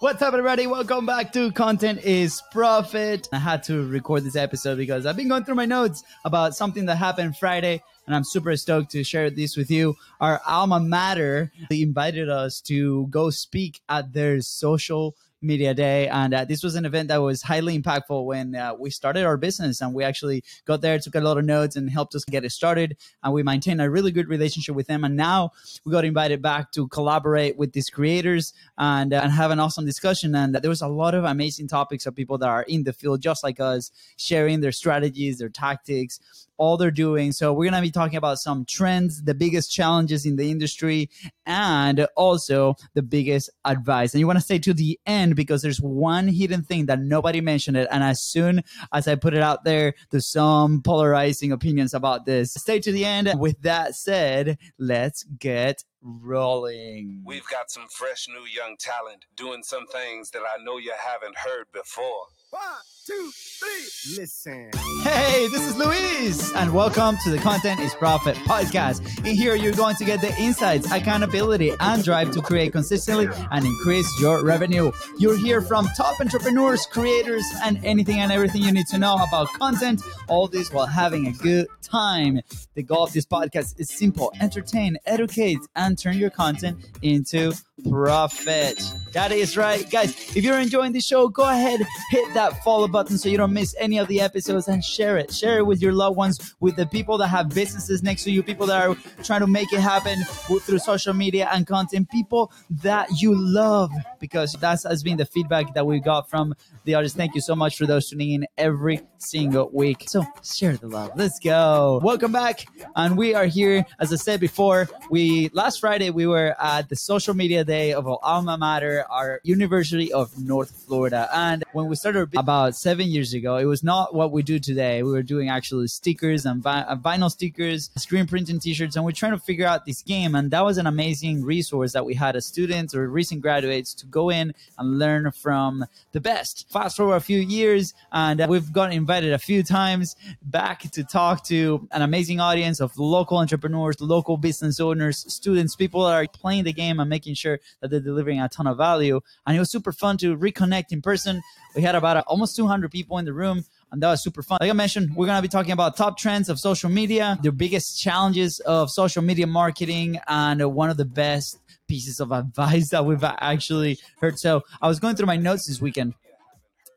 What's up, everybody? Welcome back to Content is Profit. I had to record this episode because I've been going through my notes about something that happened Friday, and I'm super stoked to share this with you. Our alma mater invited us to go speak at their social Media Day. And uh, this was an event that was highly impactful when uh, we started our business. And we actually got there, took a lot of notes, and helped us get it started. And we maintained a really good relationship with them. And now we got invited back to collaborate with these creators and, uh, and have an awesome discussion. And there was a lot of amazing topics of people that are in the field, just like us, sharing their strategies, their tactics, all they're doing. So we're going to be talking about some trends, the biggest challenges in the industry, and also the biggest advice. And you want to stay to the end because there's one hidden thing that nobody mentioned it. And as soon as I put it out there, there's some polarizing opinions about this. Stay to the end. With that said, let's get rolling. We've got some fresh new young talent doing some things that I know you haven't heard before. One, two, three. Listen. Hey, this is Luis, and welcome to the Content is Profit podcast. In here, you're going to get the insights, accountability, and drive to create consistently and increase your revenue. You'll hear from top entrepreneurs, creators, and anything and everything you need to know about content, all this while having a good time. The goal of this podcast is simple entertain, educate, and turn your content into profit. That is right. Guys, if you're enjoying the show, go ahead, hit that follow button so you don't miss any of the episodes and share it. Share it with your loved ones, with the people that have businesses next to you, people that are trying to make it happen through social media and content, people that you love, because that has been the feedback that we got from the artists. Thank you so much for those tuning in every single week. So share the love. Let's go. Welcome back. And we are here, as I said before, we last Friday we were at the social media day of our alma mater, our University of North Florida. And when we started about seven years ago, it was not what we do today. We were doing actually stickers and vi- uh, vinyl stickers, screen printing t-shirts, and we're trying to figure out this game. And that was an amazing resource that we had as students or recent graduates to go in and learn from the best. Fast forward a few years, and we've gotten invited a few times back to talk to an amazing audience of local entrepreneurs, local business owners, students, people that are playing the game and making sure that they're delivering a ton of value. And it was super fun to reconnect in person. We had about uh, almost 200 people in the room and that was super fun. Like I mentioned, we're gonna be talking about top trends of social media, the biggest challenges of social media marketing, and one of the best pieces of advice that we've actually heard. So I was going through my notes this weekend,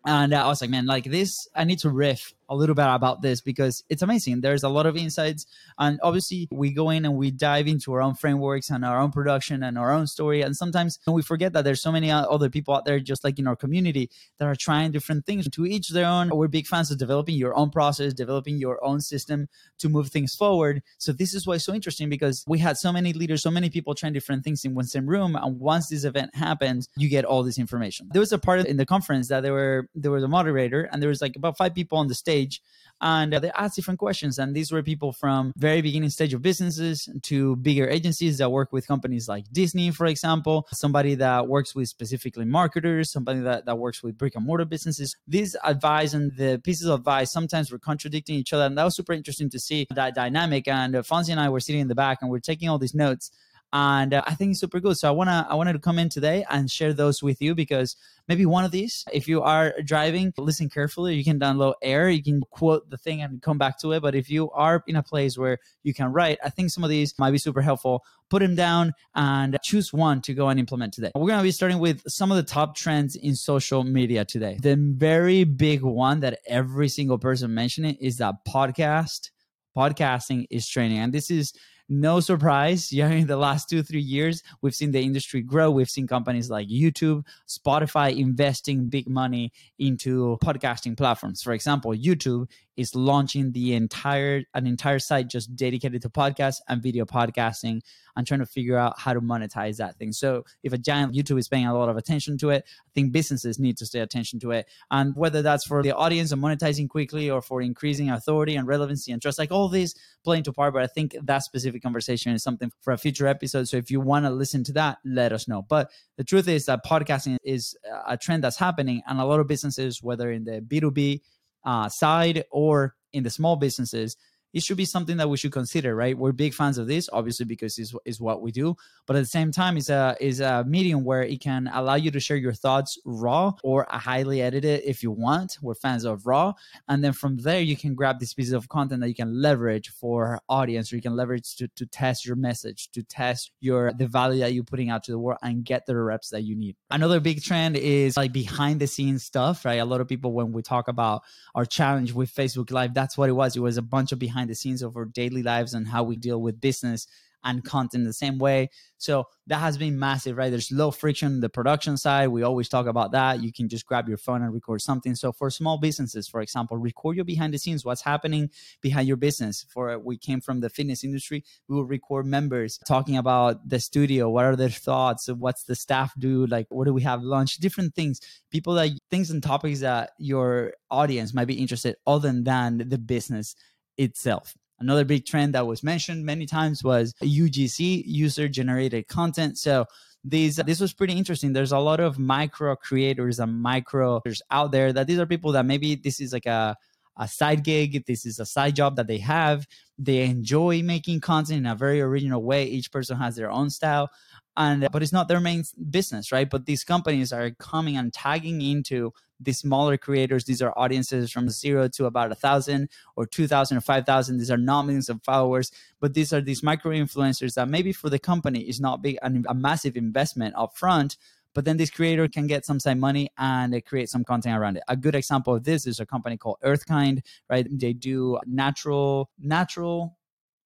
and I was like, man, like this, I need to riff a little bit about this because it's amazing. There's a lot of insights, and obviously we go in and we dive into our own frameworks and our own production and our own story. And sometimes we forget that there's so many other people out there, just like in our community, that are trying different things. To each their own. We're big fans of developing your own process, developing your own system to move things forward. So this is why it's so interesting because we had so many leaders, so many people trying different things in one same room. And once this event happens, you get all this information. There was a part in the conference that there were there was a moderator and there was like about five people on the stage stage and they asked different questions. And these were people from very beginning stage of businesses to bigger agencies that work with companies like disney for example. Somebody that works with specifically marketers somebody that, that works with brick and mortar businesses. These advice and the pieces of advice sometimes were contradicting each other. And that was super interesting to see that dynamic. And uh, fonzie and i were sitting in the back and we're taking all these notes and uh, I think it's super good. So I wanna I wanted to come in today and share those with you because maybe one of these, if you are driving, listen carefully. You can download Air, you can quote the thing and come back to it. But if you are in a place where you can write, I think some of these might be super helpful. Put them down and choose one to go and implement today. We're gonna be starting with some of the top trends in social media today. The very big one that every single person mentioning is that podcast podcasting is training and this is no surprise, yeah, in the last two, three years, we've seen the industry grow. We've seen companies like YouTube, Spotify investing big money into podcasting platforms. For example, YouTube is launching the entire an entire site just dedicated to podcasts and video podcasting and trying to figure out how to monetize that thing. So if a giant YouTube is paying a lot of attention to it, I think businesses need to stay attention to it. And whether that's for the audience and monetizing quickly or for increasing authority and relevancy and trust, like all these play into part. But I think that specific conversation is something for a future episode. So if you want to listen to that, let us know. But the truth is that podcasting is a trend that's happening, and a lot of businesses, whether in the B2B uh, side or in the small businesses, it should be something that we should consider, right? We're big fans of this, obviously, because it's, it's what we do. But at the same time, it's a is a medium where it can allow you to share your thoughts raw or highly edited if you want. We're fans of raw, and then from there you can grab these pieces of content that you can leverage for audience, or you can leverage to to test your message, to test your the value that you're putting out to the world, and get the reps that you need. Another big trend is like behind the scenes stuff, right? A lot of people when we talk about our challenge with Facebook Live, that's what it was. It was a bunch of behind the scenes of our daily lives and how we deal with business and content the same way. So that has been massive, right? There's low friction the production side. We always talk about that. You can just grab your phone and record something. So for small businesses, for example, record your behind the scenes, what's happening behind your business. For we came from the fitness industry, we will record members talking about the studio, what are their thoughts, what's the staff do, like what do we have lunch, different things, people that things and topics that your audience might be interested other than the business itself. Another big trend that was mentioned many times was UGC, user generated content. So these this was pretty interesting. There's a lot of micro creators and micro out there that these are people that maybe this is like a a side gig. This is a side job that they have. They enjoy making content in a very original way. Each person has their own style and but it's not their main business right but these companies are coming and tagging into these smaller creators these are audiences from zero to about a thousand or two thousand or five thousand these are not millions of followers but these are these micro influencers that maybe for the company is not big a massive investment up front but then this creator can get some side money and they create some content around it. A good example of this is a company called Earthkind, right? They do natural, natural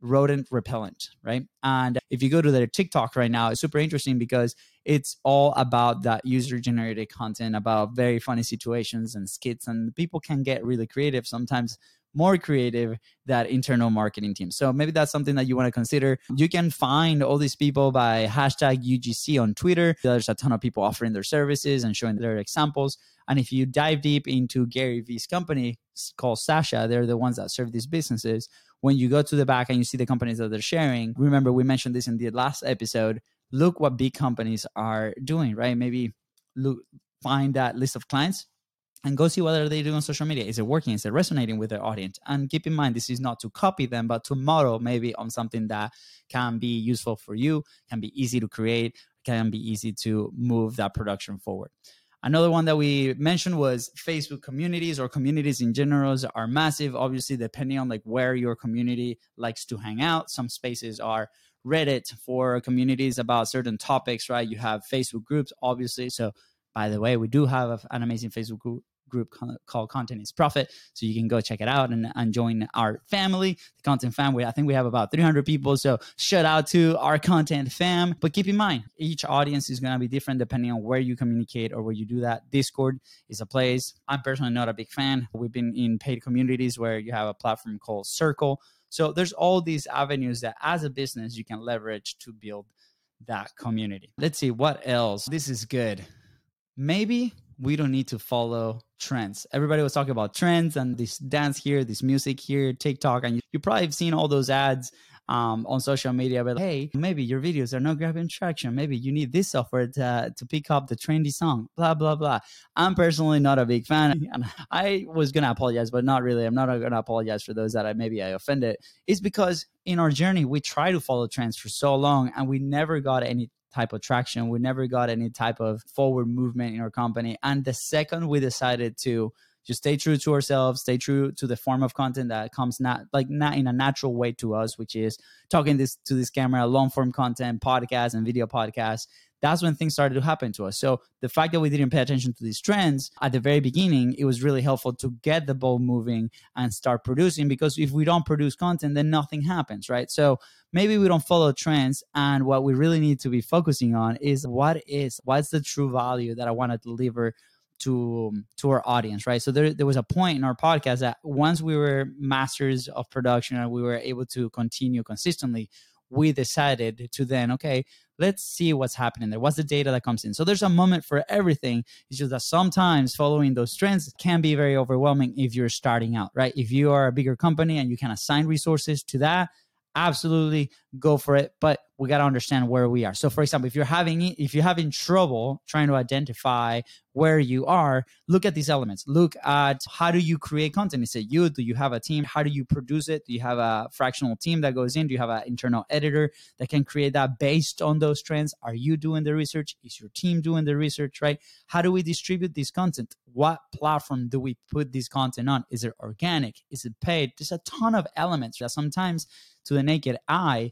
rodent repellent, right? And if you go to their TikTok right now, it's super interesting because it's all about that user generated content about very funny situations and skits and people can get really creative sometimes more creative that internal marketing team. So maybe that's something that you want to consider. You can find all these people by hashtag UGC on Twitter. There's a ton of people offering their services and showing their examples. And if you dive deep into Gary Vee's company called Sasha, they're the ones that serve these businesses when you go to the back and you see the companies that they're sharing, remember we mentioned this in the last episode. Look what big companies are doing, right? Maybe look find that list of clients and go see what are they doing on social media. Is it working? Is it resonating with their audience? And keep in mind, this is not to copy them, but to model maybe on something that can be useful for you, can be easy to create, can be easy to move that production forward. Another one that we mentioned was Facebook communities or communities in general are massive. Obviously, depending on like where your community likes to hang out. Some spaces are Reddit for communities about certain topics, right? You have Facebook groups, obviously. So, by the way, we do have an amazing Facebook group group called Content is Profit. So you can go check it out and, and join our family, the Content Fam. I think we have about 300 people. So shout out to our Content Fam. But keep in mind, each audience is going to be different depending on where you communicate or where you do that. Discord is a place. I'm personally not a big fan. We've been in paid communities where you have a platform called Circle. So there's all these avenues that as a business you can leverage to build that community. Let's see what else. This is good. Maybe we don't need to follow trends. Everybody was talking about trends and this dance here, this music here, TikTok, and you, you probably have seen all those ads um, on social media. But hey, maybe your videos are not grabbing traction. Maybe you need this software to, to pick up the trendy song. Blah blah blah. I'm personally not a big fan, and I was gonna apologize, but not really. I'm not gonna apologize for those that I maybe I offended. It's because in our journey we try to follow trends for so long, and we never got any type of traction. We never got any type of forward movement in our company. And the second we decided to just stay true to ourselves, stay true to the form of content that comes not like not in a natural way to us, which is talking this to this camera, long form content, podcast and video podcasts. That's when things started to happen to us. So the fact that we didn't pay attention to these trends at the very beginning, it was really helpful to get the ball moving and start producing because if we don't produce content, then nothing happens, right? So maybe we don't follow trends and what we really need to be focusing on is what is what's the true value that i want to deliver to to our audience right so there, there was a point in our podcast that once we were masters of production and we were able to continue consistently we decided to then okay let's see what's happening there. What's the data that comes in? So there's a moment for everything. It's just that sometimes following those trends can be very overwhelming if you're starting out right? If you are a bigger company and you can assign resources to that absolutely go for it. But we got to understand where we are. So, for example, if you're having if you're having trouble trying to identify where you are, look at these elements. Look at how do you create content? Is it you? Do you have a team? How do you produce it? Do you have a fractional team that goes in? Do you have an internal editor that can create that based on those trends? Are you doing the research? Is your team doing the research? Right? How do we distribute this content? What platform do we put this content on? Is it organic? Is it paid? There's a ton of elements that sometimes to the naked eye,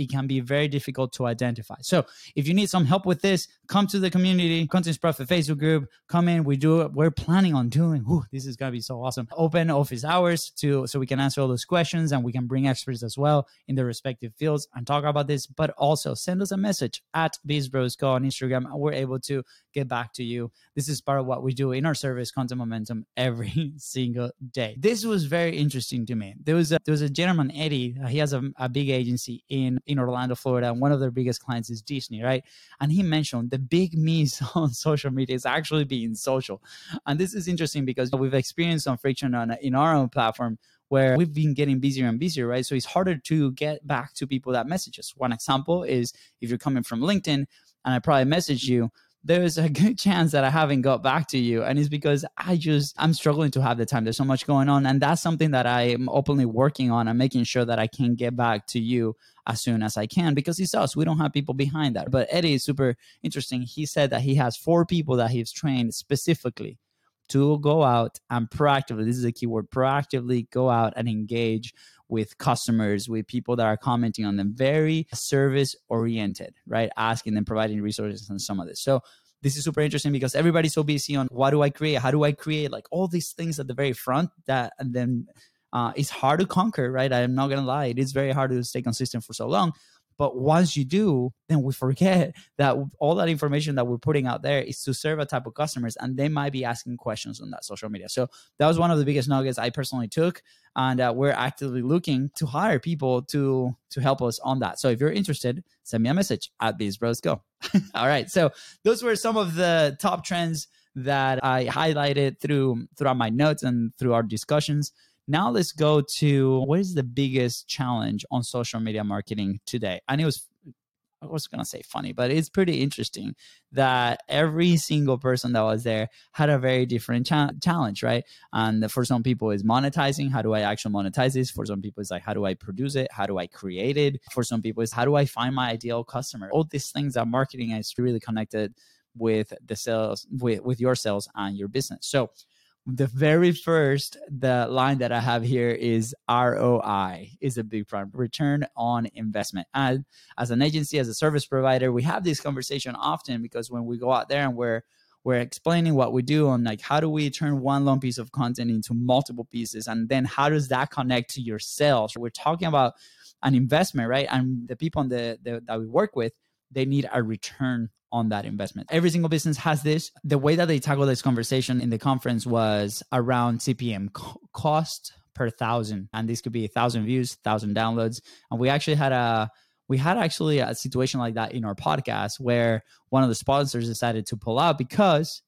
it can be very difficult to identify. So if you need some help with this, come to the community, Content Profit Facebook group, come in. We do it. We're planning on doing, whew, this is gonna be so awesome. Open office hours to so we can answer all those questions and we can bring experts as well in their respective fields and talk about this, but also send us a message at BizBrosCo on Instagram and we're able to get back to you. This is part of what we do in our service, Content Momentum, every single day. This was very interesting to me. There was a, there was a gentleman, Eddie. He has a, a big agency in in Orlando, Florida, and one of their biggest clients is Disney, right? And he mentioned the big miss on social media is actually being social, and this is interesting because we've experienced some friction on in our own platform where we've been getting busier and busier, right? So it's harder to get back to people that message us. One example is if you're coming from LinkedIn and I probably message you, there's a good chance that I haven't got back to you. And it's because I just, I'm struggling to have the time. There's so much going on. And that's something that I am openly working on and making sure that I can get back to you as soon as I can because it's us. We don't have people behind that. But Eddie is super interesting. He said that he has four people that he's trained specifically to go out and proactively, this is a keyword, proactively go out and engage with customers, with people that are commenting on them, very service oriented, right? Asking them, providing resources and some of this. So this is super interesting because everybody's so busy on what do I create? How do I create? Like all these things at the very front that and then uh, it's hard to conquer, right? I'm not gonna lie, it is very hard to stay consistent for so long. But once you do, then we forget that all that information that we're putting out there is to serve a type of customers, and they might be asking questions on that social media. So that was one of the biggest nuggets I personally took, and uh, we're actively looking to hire people to to help us on that. So if you're interested, send me a message at BizBrosCo. all right. So those were some of the top trends that I highlighted through throughout my notes and through our discussions. Now let's go to what is the biggest challenge on social media marketing today? And it was I was gonna say funny, but it's pretty interesting that every single person that was there had a very different cha- challenge, right? And for some people, is monetizing. How do I actually monetize this? For some people, it's like how do I produce it? How do I create it? For some people, it's how do I find my ideal customer? All these things that marketing is really connected with the sales, with with your sales and your business. So the very first the line that i have here is roi is a big problem. Return on investment. And as an agency as a service provider we have this conversation often because when we go out there and we're we're explaining what we do on like how do we turn one long piece of content into multiple pieces? And then how does that connect to your sales we're talking about an investment right? And the people on the, the that we work with they need a return on that investment. Every single business has this. The way that they tackle this conversation in the conference was around CPM cost per thousand, and this could be a thousand views, thousand downloads. And we actually had a we had actually a situation like that in our podcast where one of the sponsors decided to pull out because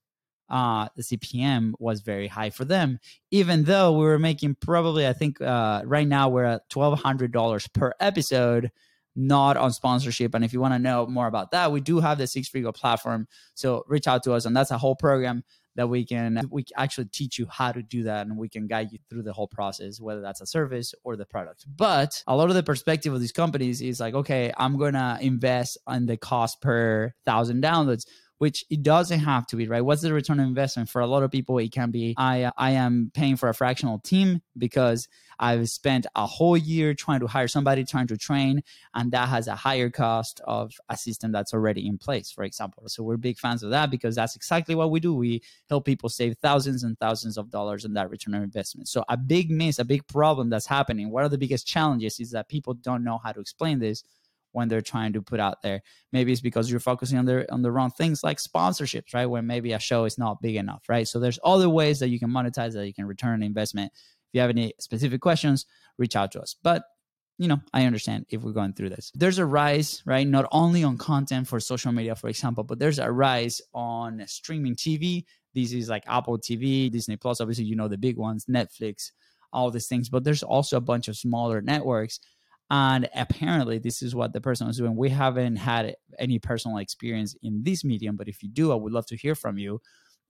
uh, the CPM was very high for them, even though we were making probably, I think, uh, right now we're at twelve hundred dollars per episode not on sponsorship. And if you want to know more about that, we do have the Six Figure platform. So reach out to us, and that's a whole program that we can we actually teach you how to do that and we can guide you through the whole process whether that's a service or the product but a lot of the perspective of these companies is like okay i'm gonna invest on the cost per thousand downloads which it doesn't have to be, right? What's the return on investment? For a lot of people, it can be I I am paying for a fractional team because I've spent a whole year trying to hire somebody, trying to train, and that has a higher cost of a system that's already in place, for example. So we're big fans of that because that's exactly what we do. We help people save thousands and thousands of dollars in that return on investment. So a big miss, a big problem that's happening, one of the biggest challenges is that people don't know how to explain this when they're trying to put out there. Maybe it's because you're focusing on the on the wrong things like sponsorships, right? When maybe a show is not big enough, right? So there's other ways that you can monetize that you can return an investment. If you have any specific questions, reach out to us. But you know, I understand if we're going through this. There's a rise, right? Not only on content for social media, for example, but there's a rise on streaming TV. This is like Apple TV, Disney Plus, obviously, you know, the big ones, Netflix, all these things. But there's also a bunch of smaller networks And apparently, this is what the person was doing. We haven't had any personal experience in this medium, but if you do, I would love to hear from you.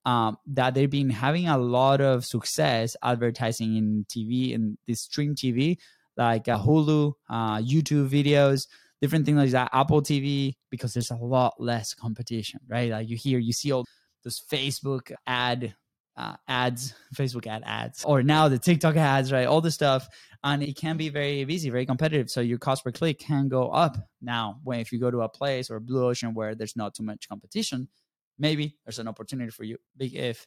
Um, that they've been having a lot of success advertising in TV and this stream TV, like uh, Hulu, uh, YouTube videos, different things like that, Apple TV, because there's a lot less competition, right? Like you hear, you see all those Facebook ad uh, ads, Facebook ad ads, or now the TikTok ads, right? All the stuff. And it can be very easy, very competitive. So your cost per click can go up. Now, when if you go to a place or a Blue Ocean where there's not too much competition, maybe there's an opportunity for you. Big if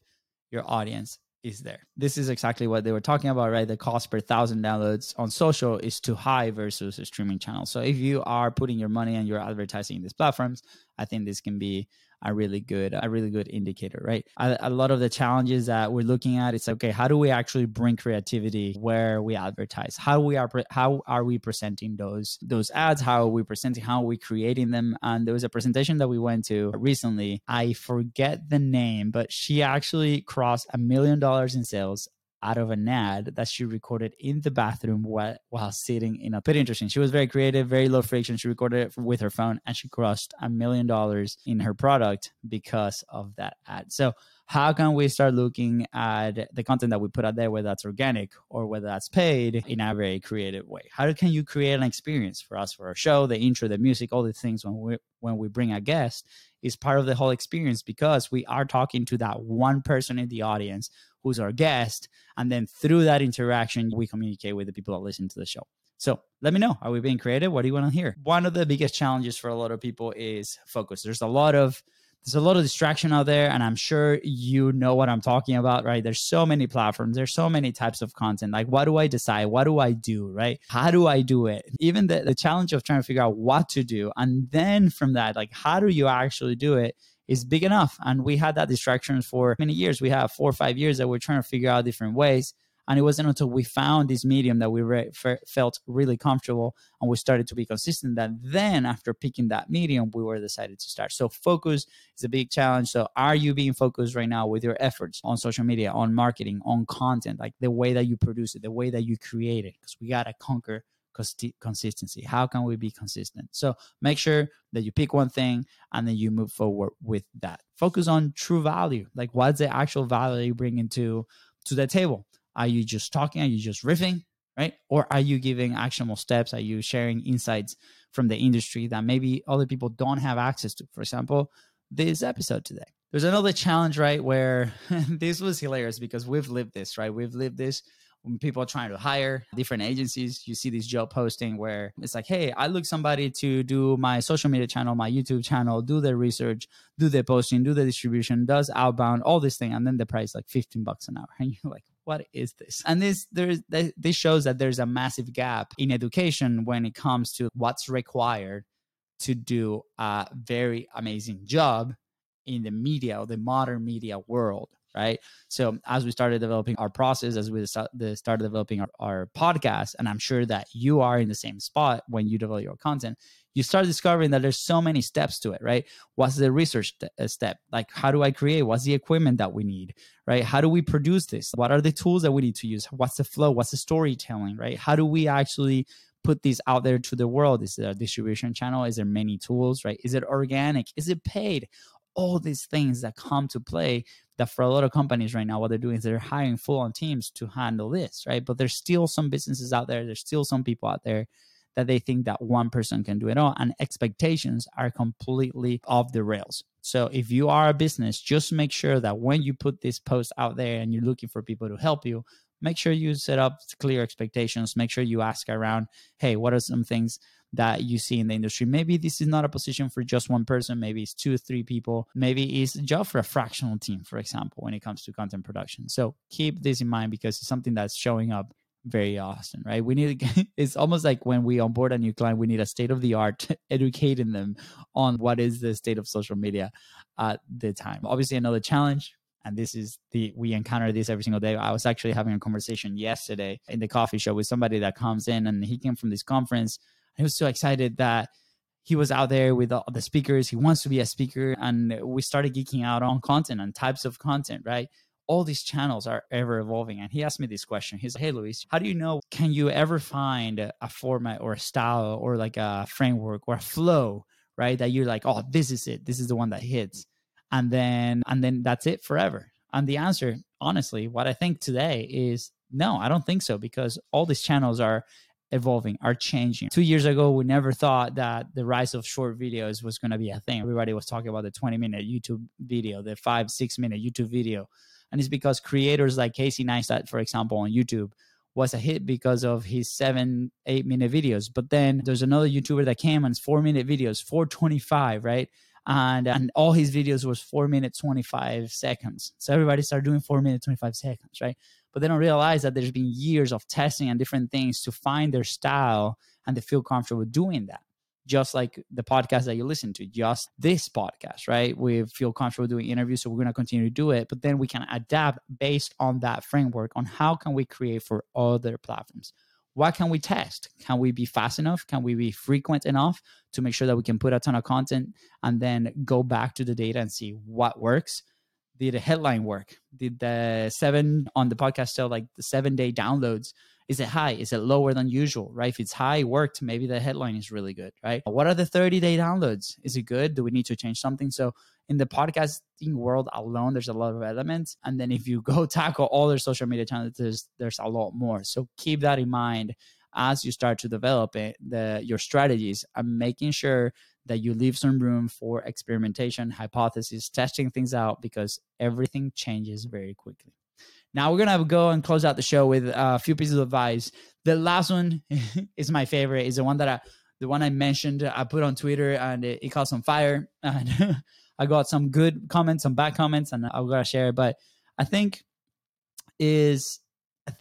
your audience is there. This is exactly what they were talking about, right? The cost per thousand downloads on social is too high versus a streaming channel. So if you are putting your money and you're advertising in these platforms, I think this can be a really good a really good indicator right? A, a, lot of the challenges that we're looking at it's okay how do we actually bring creativity where we advertise? How we are how are we presenting those those ads? How are we presenting how are we creating them? And there was a presentation that we went to recently. I forget the name but she actually crossed a million dollars in sales out of an ad that she recorded in the bathroom while, while sitting in a pretty interesting. She was very creative, very low friction. She recorded it with her phone and she crossed a million dollars in her product because of that ad. So how can we start looking at the content that we put out there, whether that's organic or whether that's paid in a very creative way? How can you create an experience for us for our show, the intro, the music, all the things when we when we bring a guest is part of the whole experience because we are talking to that one person in the audience who's our guest. And then through that interaction, we communicate with the people that listen to the show. So let me know. Are we being creative? What do you want to hear? One of the biggest challenges for a lot of people is focus. There's a lot of there's a lot of distraction out there and i'm sure you know what i'm talking about right there's so many platforms there's so many types of content like what do i decide what do i do right how do i do it even the, the challenge of trying to figure out what to do and then from that like how do you actually do it is big enough. And we had that distraction for many years. We have four or five years that we're trying to figure out different ways. And it wasn't until we found this medium that we re- felt really comfortable and we started to be consistent that then, after picking that medium, we were decided to start. So, focus is a big challenge. So, are you being focused right now with your efforts on social media, on marketing, on content, like the way that you produce it, the way that you create it? Because we got to conquer consistency. How can we be consistent? So make sure that you pick one thing and then you move forward with that. Focus on true value. Like what's the actual value you bring into to the table? Are you just talking? Are you just riffing? Right? Or are you giving actionable steps? Are you sharing insights from the industry that maybe other people don't have access to? For example, this episode today. There's another challenge, right? Where this was hilarious because we've lived this, right? We've lived this when people are trying to hire different agencies, you see these job posting where it's like, hey, I look somebody to do my social media channel, my YouTube channel, do the research, do the posting, do the distribution, does outbound, all this thing, and then the price like 15 bucks an hour. And you're like, what is this? And this there's this shows that there's a massive gap in education when it comes to what's required to do a very amazing job in the media or the modern media world right? So as we started developing our process, as we started developing our, our podcast, and I'm sure that you are in the same spot when you develop your content, you start discovering that there's so many steps to it, right? What's the research uh, step? Like, how do I create? What's the equipment that we need, right? How do we produce this? What are the tools that we need to use? What's the flow? What's the storytelling, right? How do we actually put these out there to the world? Is there a distribution channel? Is there many tools, right? Is it organic? Is it paid? All these things that come to play that for a lot of companies right now, what they're doing is they're hiring full on teams to handle this, right? But there's still some businesses out there, there's still some people out there that they think that one person can do it all, and expectations are completely off the rails. So if you are a business, just make sure that when you put this post out there and you're looking for people to help you, make sure you set up clear expectations. Make sure you ask around, hey, what are some things that you see in the industry. Maybe this is not a position for just one person. Maybe it's two or three people. Maybe it's a job for a fractional team, for example, when it comes to content production. So keep this in mind because it's something that's showing up very often, right? We need it's almost like when we onboard a new client, we need a state of the art educating them on what is the state of social media at the time. Obviously, another challenge and this is the we encounter this every single day i was actually having a conversation yesterday in the coffee shop with somebody that comes in and he came from this conference he was so excited that he was out there with all the speakers. He wants to be a speaker. And we started geeking out on content and types of content, right? All these channels are ever evolving. And he asked me this question. He's like, Hey, Luis, how do you know? Can you ever find a format or a style or like a framework or a flow, right? That you're like, oh, this is it. This is the one that hits. And then, and then that's it forever. And the answer, honestly, what I think today is no, I don't think so because all these channels are evolving, are changing. Two years ago, we never thought that the rise of short videos was going to be a thing. Everybody was talking about the 20 minute YouTube video, the five, six minute YouTube video. And it's because creators like Casey Neistat, for example, on YouTube, was a hit because of his seven, eight minute videos. But then there's another YouTuber that came and it's four minute videos, 425, right? And and all his videos was four minutes 25 seconds. So everybody started doing four minutes 25 seconds, right? but they don't realize that there's been years of testing and different things to find their style and they feel comfortable doing that just like the podcast that you listen to, just this podcast, right? We feel comfortable doing interviews, so we're going to continue to do it. But then we can adapt based on that framework on how can we create for other platforms. What can we test? Can we be fast enough? Can we be frequent enough to make sure that we can put a ton of content and then go back to the data and see what works? did the headline work? Did the seven on the podcast tell like the seven day downloads? Is it high? Is it lower than usual? Right? If it's high, worked, maybe the headline is really good, right? What are the 30 day downloads? Is it good? Do we need to change something? So in the podcasting world alone, there's a lot of elements. And then if you go tackle all their social media channels, there's there's a lot more. So keep that in mind as you start to develop it, the your strategies and making sure that you leave some room for experimentation, hypothesis, testing things out because everything changes very quickly. Now we're gonna go and close out the show with uh, a few pieces of advice. The last one is my favorite. Is the one that I, the one I mentioned. I put on Twitter and it, it caught some fire, and I got some good comments, some bad comments, and I'm gonna share. It. But I think is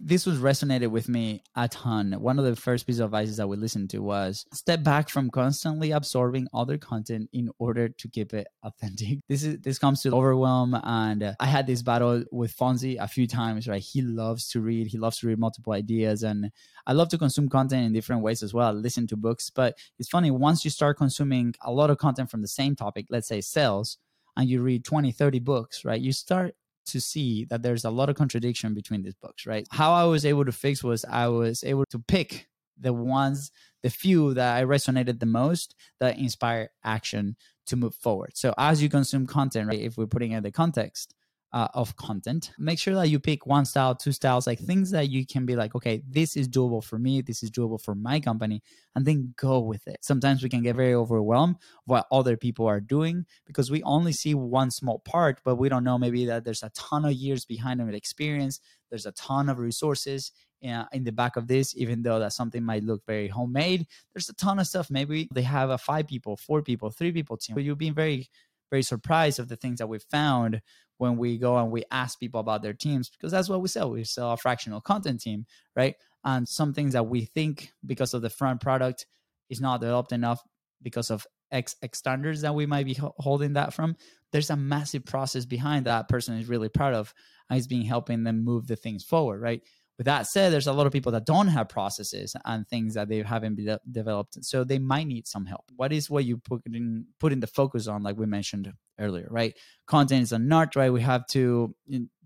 this was resonated with me a ton. One of the first pieces of advice that we listened to was step back from constantly absorbing other content in order to keep it authentic. This is this comes to overwhelm, and uh, I had this battle with Fonzie a few times. Right, he loves to read. He loves to read multiple ideas, and I love to consume content in different ways as well. I listen to books, but it's funny once you start consuming a lot of content from the same topic, let's say sales, and you read 20, 30 books, right? You start to see that there's a lot of contradiction between these books, right? How I was able to fix was I was able to pick the ones, the few that I resonated the most that inspire action to move forward. So as you consume content, right, if we're putting in the context, uh, of content. Make sure that you pick one style, two styles, like things that you can be like, okay, this is doable for me, this is doable for my company, and then go with it. Sometimes we can get very overwhelmed what other people are doing because we only see one small part, but we don't know maybe that there's a ton of years behind them with experience. There's a ton of resources uh, in the back of this, even though that something might look very homemade. There's a ton of stuff. Maybe they have a five people, four people, three people team. But you've been very very surprised of the things that we found when we go and we ask people about their teams because that's what we sell. We sell a fractional content team, right? And some things that we think because of the front product is not developed enough because of X, X standards that we might be holding that from. There's a massive process behind that person is really proud of and is being helping them move the things forward, right? With that said, there's a lot of people that don't have processes and things that they haven't de- developed, so they might need some help. What is what you put in put in the focus on, like we mentioned earlier, right? Content is an art, right? We have to.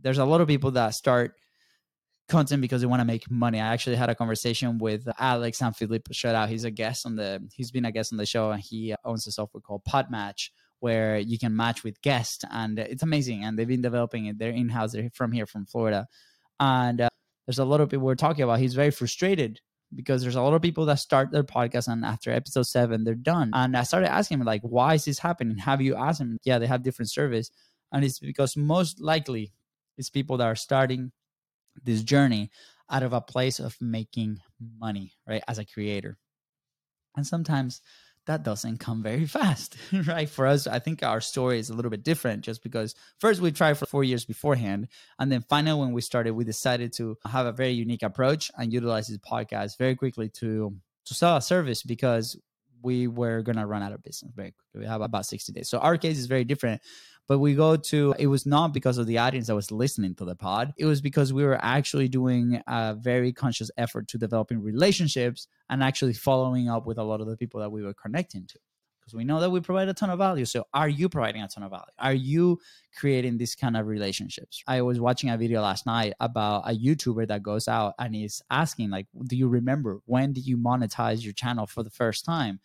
There's a lot of people that start content because they want to make money. I actually had a conversation with Alex Sanfilippo. Shout out, he's a guest on the. He's been a guest on the show, and he owns a software called Podmatch where you can match with guests, and it's amazing. And they've been developing it. They're in house. They're from here, from Florida, and uh, there's a lot of people we're talking about. He's very frustrated because there's a lot of people that start their podcast and after episode seven they're done. And I started asking him like, why is this happening? Have you asked him? Yeah, they have different service, and it's because most likely it's people that are starting this journey out of a place of making money, right, as a creator. And sometimes that doesn't come very fast, right? For us, I think our story is a little bit different just because first we tried for four years beforehand. And then finally, when we started, we decided to have a very unique approach and utilize this podcast very quickly to, to sell a service because we were going to run out of business very quickly. We have about 60 days. So our case is very different. But we go to, it was not because of the audience that was listening to the pod. It was because we were actually doing a very conscious effort to developing relationships and actually following up with a lot of the people that we were connecting to. because we know that we provide a ton of value. So, are you providing a ton of value? Are you creating this kind of relationships? I was watching a video last night about a YouTuber that goes out and is asking, like, do you remember when did you monetize your channel for the first time?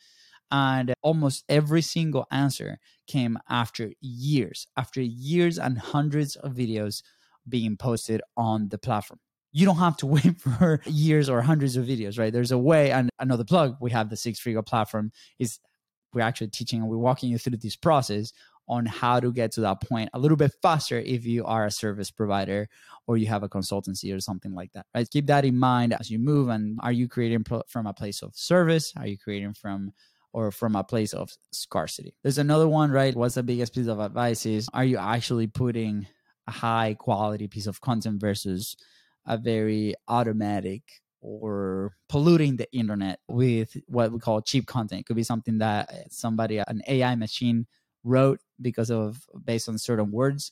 And almost every single answer came after years, after years and hundreds of videos being posted on the platform. You don't have to wait for years or hundreds of videos, right? There's a way, and another plug, we have the Six Figure platform is we're actually teaching and we're walking you through this process on how to get to that point a little bit faster if you are a service provider or you have a consultancy or something like that right? Keep that in mind as you move and are you creating from a place of service? Are you creating from or from a place of scarcity there's another one right what's the biggest piece of advice is are you actually putting a high quality piece of content versus a very automatic or polluting the internet with what we call cheap content. It could be something that somebody, an AI machine, wrote because of based on certain words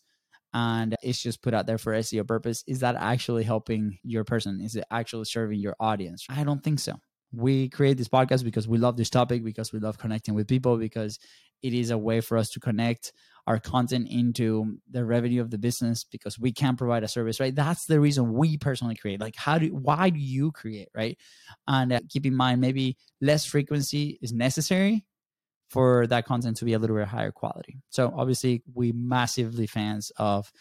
and it's just put out there for SEO purpose. Is that actually helping your person? Is it actually serving your audience? I don't think so. We create this podcast because we love this topic, because we love connecting with people, because it is a way for us to connect our content into the revenue of the business because we can provide a service right? That's the reason we personally create. Like how do why do you create right? And uh, keep in mind maybe less frequency is necessary for that content to be a little bit higher quality. So obviously we massively fans of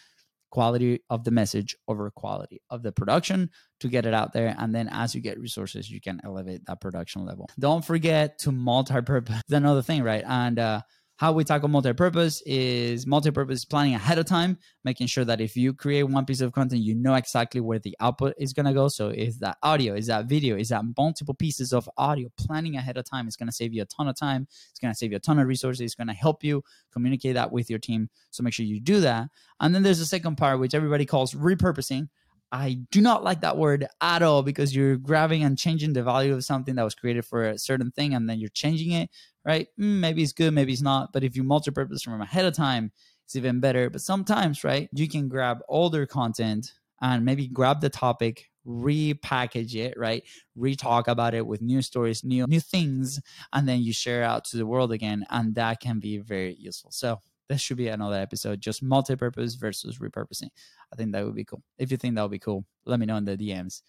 quality of the message over quality of the production to get it out there. And then as you get resources you can elevate that production level. Don't forget to multi-purpose. Another thing right? And uh how we tackle multi-purpose is multi-purpose planning ahead of time, making sure that if you create one piece of content, you know exactly where the output is going to go. So is that audio? Is that video? Is that multiple pieces of audio? Planning ahead of time is going to save you a ton of time. It's going to save you a ton of resources. It's going to help you communicate that with your team. So make sure you do that. And then there's a second part, which everybody calls repurposing, I do not like that word at all because you're grabbing and changing the value of something that was created for a certain thing and then you're changing it, right? Mm, maybe it's good, maybe it's not. But if you multi-purpose from ahead of time, it's even better. But sometimes, right, you can grab older content and maybe grab the topic, repackage it, right? Retalk about it with new stories, new new things, and then you share out to the world again. And that can be very useful. So this should be another episode, just multi-purpose versus repurposing. I think that would be cool. If you think that would be cool, let me know in the DMs.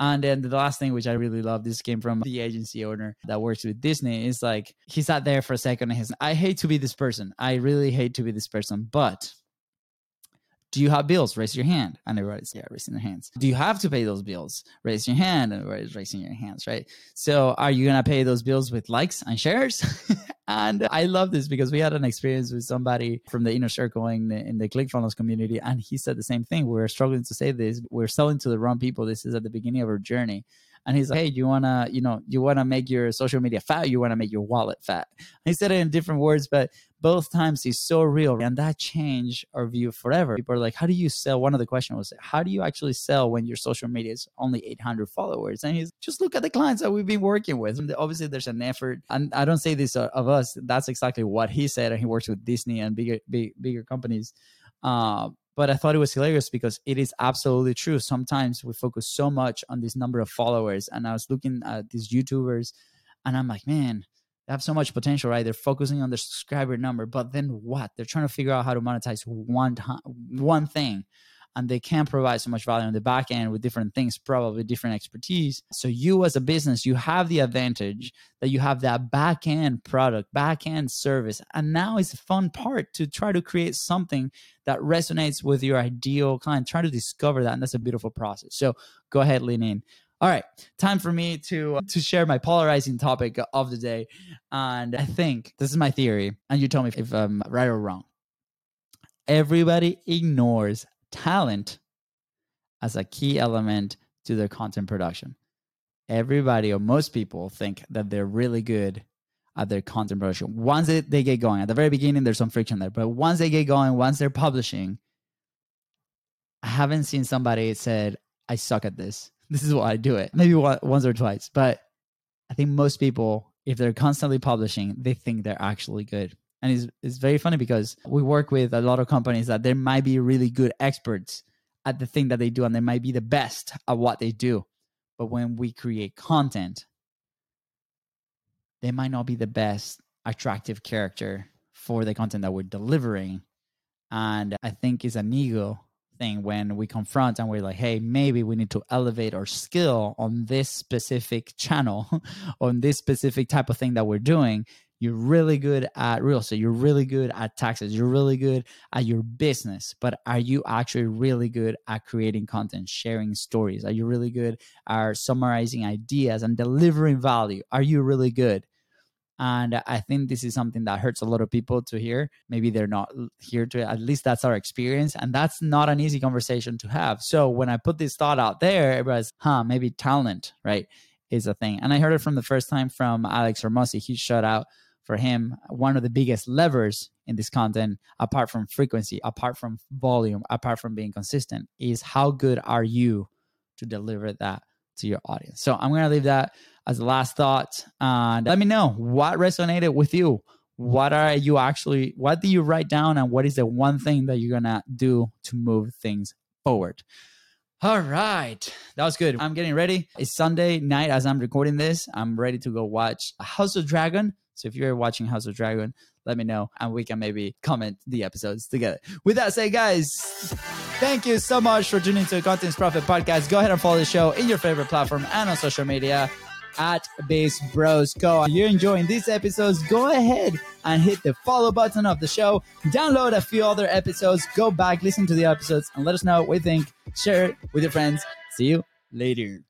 And then the last thing, which I really love, this came from the agency owner that works with Disney, is like he sat there for a second and he's, I hate to be this person. I really hate to be this person, but do you have bills? Raise your hand. And everybody's yeah, raising their hands. Do you have to pay those bills? Raise your hand. And everybody's raising your hands, right? So are you gonna pay those bills with likes and shares? and I love this because we had an experience with somebody from the inner circle in the, in the ClickFunnels community, and he said the same thing. We we're struggling to say this. We're selling to the wrong people. This is at the beginning of our journey and he's like, "Hey, you wanna, you know, you wanna make your social media fat? you wanna make your wallet fat?" he said it in different words, but both times is so real, and that changed our view forever. People are like, "How do you sell?" One of the questions was, "How do you actually sell when your social media is only 800 followers?" And he's just look at the clients that we've been working with. And obviously, there's an effort, and I don't say this of us. That's exactly what he said, and he works with Disney and bigger, big, bigger companies. Uh, but I thought it was hilarious because it is absolutely true. Sometimes we focus so much on this number of followers, and I was looking at these YouTubers, and I'm like, man, have so much potential, right? They're focusing on the subscriber number, but then what? They're trying to figure out how to monetize one time, one thing and they can provide so much value on the back end with different things, probably different expertise. So you as a business, you have the advantage that you have that back end product, back end service. And now is the fun part to try to create something that resonates with your ideal client. Try to discover that. And that's a beautiful process. So go ahead, lean in. All right, time for me to uh, to share my polarizing topic of the day, and I think this is my theory, and you tell me if I'm right or wrong. Everybody ignores talent as a key element to their content production. Everybody or most people think that they're really good at their content production. Once they, they get going, at the very beginning, there's some friction there, but once they get going, once they're publishing, I haven't seen somebody said, I suck at this. This is why I do it. Maybe once or twice, but I think most people, if they're constantly publishing, they think they're actually good. And it's, it's very funny because we work with a lot of companies that there might be really good experts at the thing that they do and they might be the best at what they do. But when we create content, they might not be the best attractive character for the content that we're delivering. And I think it's an ego thing when we confront and we're like, hey, maybe we need to elevate our skill on this specific channel, on this specific type of thing that we're doing. You're really good at real estate. You're really good at taxes. You're really good at your business. But are you actually really good at creating content, sharing stories? Are you really good at summarizing ideas and delivering value? Are you really good? And I think this is something that hurts a lot of people to hear. Maybe they're not here to, at least that's our experience. And that's not an easy conversation to have. So when I put this thought out there, everybody's, huh, maybe talent, right, is a thing. And I heard it from the first time from Alex Hormozi. He shout out for him. One of the biggest levers in this content, apart from frequency, apart from volume, apart from being consistent, is how good are you to deliver that to your audience. So I'm going to leave that as a last thought. And let me know what resonated with you. What are you actually, what do you write down? And what is the one thing that you're to do to move things forward? All right. That was good. I'm getting ready. It's Sunday night as I'm recording this. I'm ready to go watch House of Dragon. So if you're watching House of Dragon, let me know and we can maybe comment the episodes together. With that said, guys, thank you so much for tuning to the Content Profit Podcast. Go ahead and follow the show in your favorite platform and on social media at Base Bros Go. If you're enjoying these episodes, go ahead and hit the follow button of the show. Download a few other episodes, go back, listen to the episodes, and let us know what you think. Share it with your friends. See you later.